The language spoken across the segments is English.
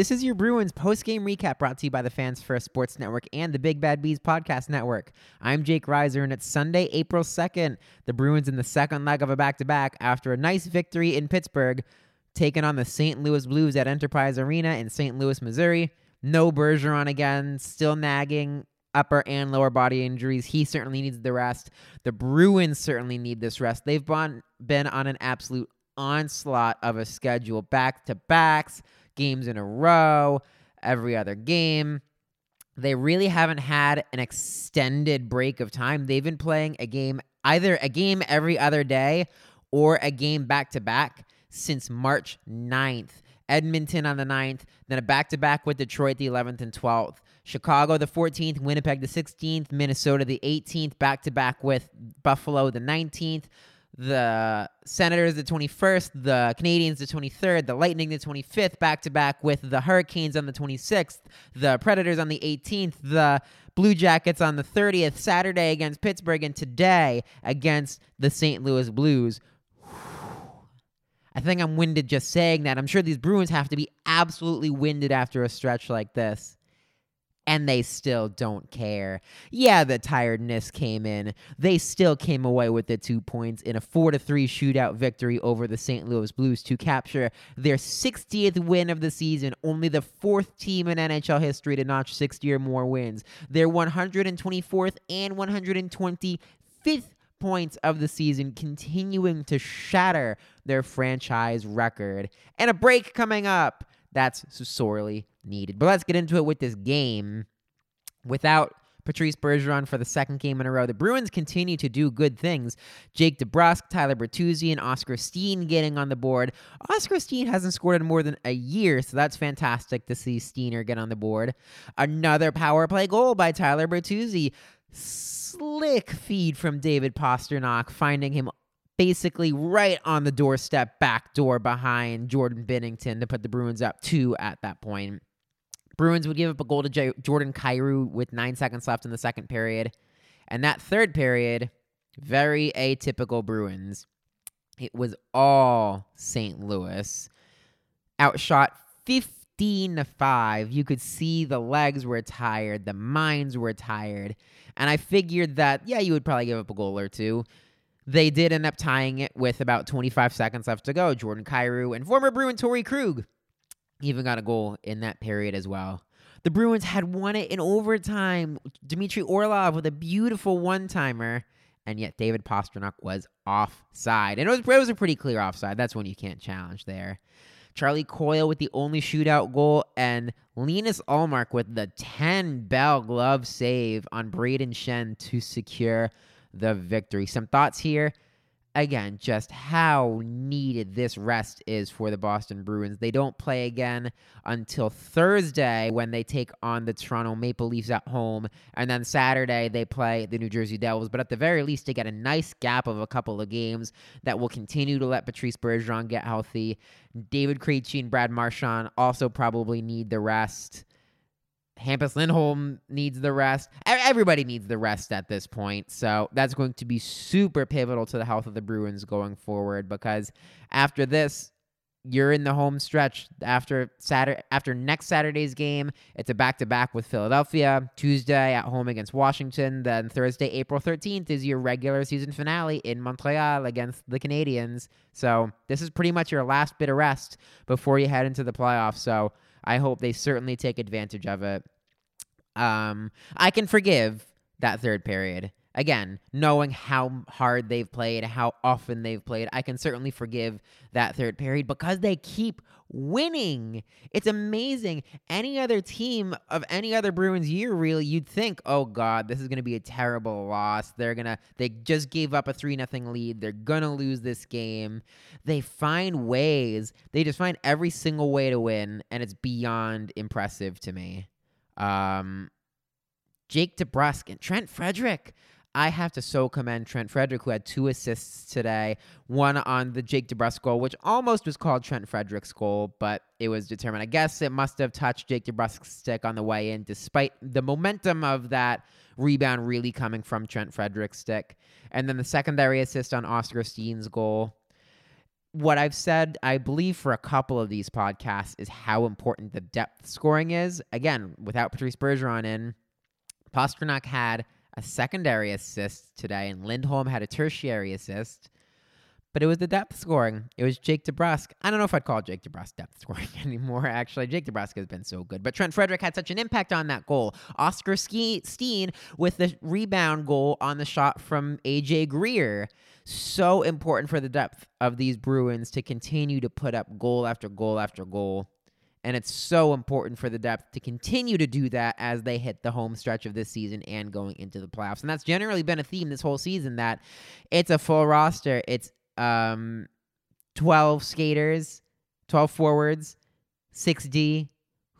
This is your Bruins post-game recap brought to you by the Fans First Sports Network and the Big Bad Bees Podcast Network. I'm Jake Reiser, and it's Sunday, April 2nd. The Bruins in the second leg of a back-to-back after a nice victory in Pittsburgh, taking on the St. Louis Blues at Enterprise Arena in St. Louis, Missouri. No Bergeron again, still nagging upper and lower body injuries. He certainly needs the rest. The Bruins certainly need this rest. They've been on an absolute onslaught of a schedule, back-to-backs games in a row, every other game. They really haven't had an extended break of time. They've been playing a game, either a game every other day or a game back to back since March 9th. Edmonton on the 9th, then a back to back with Detroit the 11th and 12th. Chicago the 14th, Winnipeg the 16th, Minnesota the 18th, back to back with Buffalo the 19th, the Senators the 21st, the Canadiens the 23rd, the Lightning the 25th, back to back with the Hurricanes on the 26th, the Predators on the 18th, the Blue Jackets on the 30th, Saturday against Pittsburgh, and today against the St. Louis Blues. I think I'm winded just saying that. I'm sure these Bruins have to be absolutely winded after a stretch like this and they still don't care. Yeah, the tiredness came in. They still came away with the two points in a 4 to 3 shootout victory over the St. Louis Blues to capture their 60th win of the season, only the fourth team in NHL history to notch 60 or more wins. Their 124th and 125th points of the season, continuing to shatter their franchise record. And a break coming up. That's sorely needed. But let's get into it with this game. Without Patrice Bergeron for the second game in a row. The Bruins continue to do good things. Jake DeBrusk, Tyler Bertuzzi, and Oskar Steen getting on the board. Oskar Steen hasn't scored in more than a year, so that's fantastic to see Steener get on the board. Another power play goal by Tyler Bertuzzi. Slick feed from David Pastrnak, finding him basically right on the doorstep, back door behind Jordan Binnington to put the Bruins up two at that point. Bruins would give up a goal to J- Jordan Kyrou with nine seconds left in the second period. And that third period, very atypical Bruins. It was all St. Louis. Outshot 15 to 5. You could see the legs were tired, the minds were tired. And I figured that, yeah, you would probably give up a goal or two. They did end up tying it with about 25 seconds left to go. Jordan Kyrou and former Bruin Torey Krug even got a goal in that period as well. The Bruins had won it in overtime. Dmitry Orlov with a beautiful one timer, and yet David Pastrnak was offside. And it was, it was a pretty clear offside. That's one you can't challenge there. Charlie Coyle with the only shootout goal, and Linus Ullmark with the 10 bell glove save on Brayden Schenn to secure the victory. Some thoughts here. again, just how needed this rest is for the Boston Bruins. They don't play again until Thursday when they take on the Toronto Maple Leafs at home. And then Saturday, they play the New Jersey Devils. But at the very least, they get a nice gap of a couple of games that will continue to let Patrice Bergeron get healthy. David Krejci and Brad Marchand also probably need the rest. Hampus Lindholm needs the rest. Everybody needs the rest at this point. So that's going to be super pivotal to the health of the Bruins going forward because after this, you're in the home stretch after Saturday after next Saturday's game. It's a back to back with Philadelphia. Tuesday at home against Washington. Then Thursday, April 13th is your regular season finale in Montreal against the Canadiens. So this is pretty much your last bit of rest before you head into the playoffs. So I hope they certainly take advantage of it. Um, I can forgive that third period. Again, knowing how hard they've played, how often they've played, I can certainly forgive that third period because they keep winning. It's amazing. Any other team of any other Bruins year, really, you'd think, oh God, this is going to be a terrible loss. They're going to, they just gave up a 3 nothing lead. They're going to lose this game. They find ways, they just find every single way to win, and it's beyond impressive to me. Um, Jake DeBrusk and Trent Frederic. I have to so commend Trent Frederic, who had two assists today. One on the Jake DeBrusk goal, which almost was called Trent Frederic's goal, but it was determined. I guess it must have touched Jake DeBrusk's stick on the way in, despite the momentum of that rebound really coming from Trent Frederic's stick. And then the secondary assist on Oskar Steen's goal. What I've said, I believe, for a couple of these podcasts is how important the depth scoring is. Again, without Patrice Bergeron in, Pastrnak had a secondary assist today, and Lindholm had a tertiary assist. But it was the depth scoring. It was Jake DeBrusk. I don't know if I'd call Jake DeBrusk depth scoring anymore, actually. Jake DeBrusk has been so good. But Trent Frederic had such an impact on that goal. Oskar Steen with the rebound goal on the shot from AJ Greer. So important for the depth of these Bruins to continue to put up goal after goal after goal. And it's so important for the depth to continue to do that as they hit the home stretch of this season and going into the playoffs. And that's generally been a theme this whole season that it's a full roster. It's um 12 skaters, 12 forwards, 6D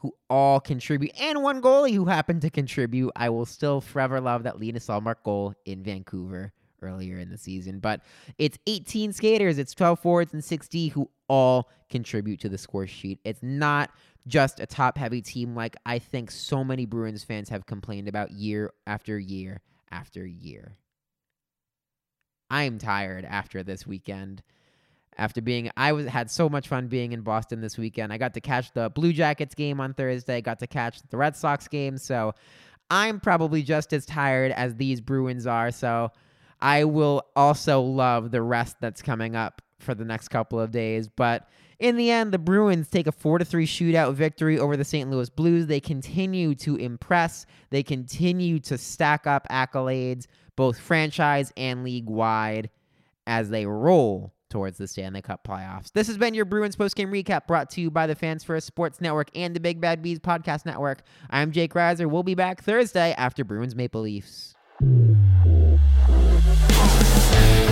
who all contribute, and one goalie who happened to contribute. I will still forever love that Linus Ullmark goal in Vancouver earlier in the season. But it's 18 skaters, it's 12 forwards and 6D who all contribute to the score sheet. It's not just a top heavy team like I think so many Bruins fans have complained about year after year after year. I am tired after this weekend. After being, I was had so much fun being in Boston this weekend. I got to catch the Blue Jackets game on Thursday. Got to catch the Red Sox game. So I'm probably just as tired as these Bruins are. So I will also love the rest that's coming up for the next couple of days. But in the end, the Bruins take a 4 to 3 shootout victory over the St. Louis Blues. They continue to impress, they continue to stack up accolades, both franchise and league wide, as they roll towards the Stanley Cup playoffs. This has been your Bruins postgame recap brought to you by the Fans First Sports Network and the Big Bad Bees Podcast Network. I'm Jake Reiser. We'll be back Thursday after Bruins Maple Leafs. Oh,